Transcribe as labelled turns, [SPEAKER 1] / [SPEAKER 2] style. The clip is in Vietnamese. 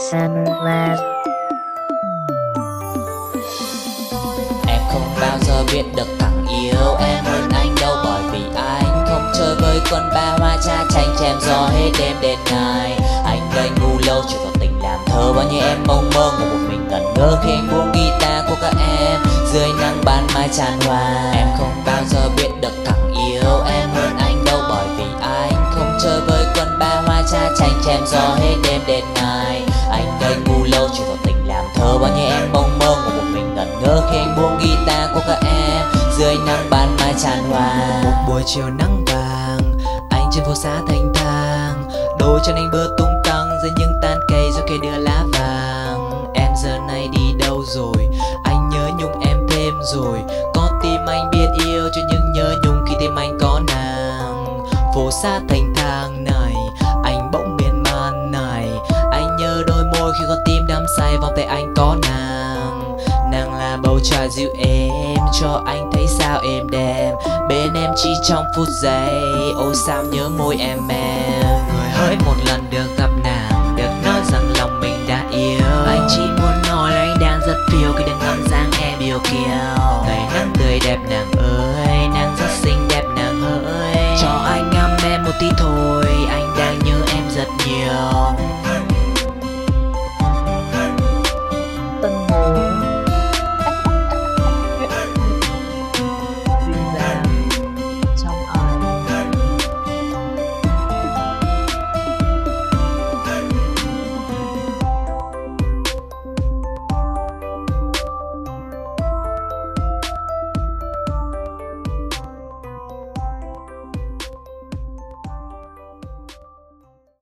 [SPEAKER 1] Summer Lab
[SPEAKER 2] Em không bao giờ biết được thằng yêu em hơn anh đâu, Bởi vì anh không chơi với con ba hoa cha tranh chém gió hết đêm đến ngày Anh gây ngu lâu chỉ có tình làm thơ, Bao nhiêu em mong mơ ngủ một mình ngẩn ngơ khi anh buông guitar của các em Dưới nắng ban mai tràn hoa Em không bao giờ biết được thằng yêu em hơn anh đâu, Bởi vì anh không chơi với con ba hoa cha tranh chém gió hết đêm đến ngày anh đây ngu lâu chỉ có tình làm thơ, Bao nhiêu em mong mơ ngủ một mình ngẩn ngơ khi anh buông guitar của các em. Dưới nắng ban mai tràn hoa một buổi chiều nắng vàng, anh trên phố xá thanh thang. Đôi chân anh bơ tung tăng dưới những tán cây do cây đưa lá vàng. Em giờ này đi đâu rồi? Anh nhớ nhung em thêm rồi. Có tim anh biết yêu cho những nhớ nhung khi tim anh có nàng. Phố xá thanh thang này dịu em cho anh thấy sao em đẹp bên em chỉ trong phút giây ôi sao nhớ môi em em. Hỡi một lần được gặp nàng được nói rằng lòng mình đã yêu. Anh chỉ muốn nói là anh đang rất phiêu khi đừng ngắm dáng em yêu kiều. Ngày nắng tươi đẹp nàng ơi nàng rất xinh đẹp nàng ơi. Cho anh ngắm em một tí thôi anh đang nhớ em rất nhiều.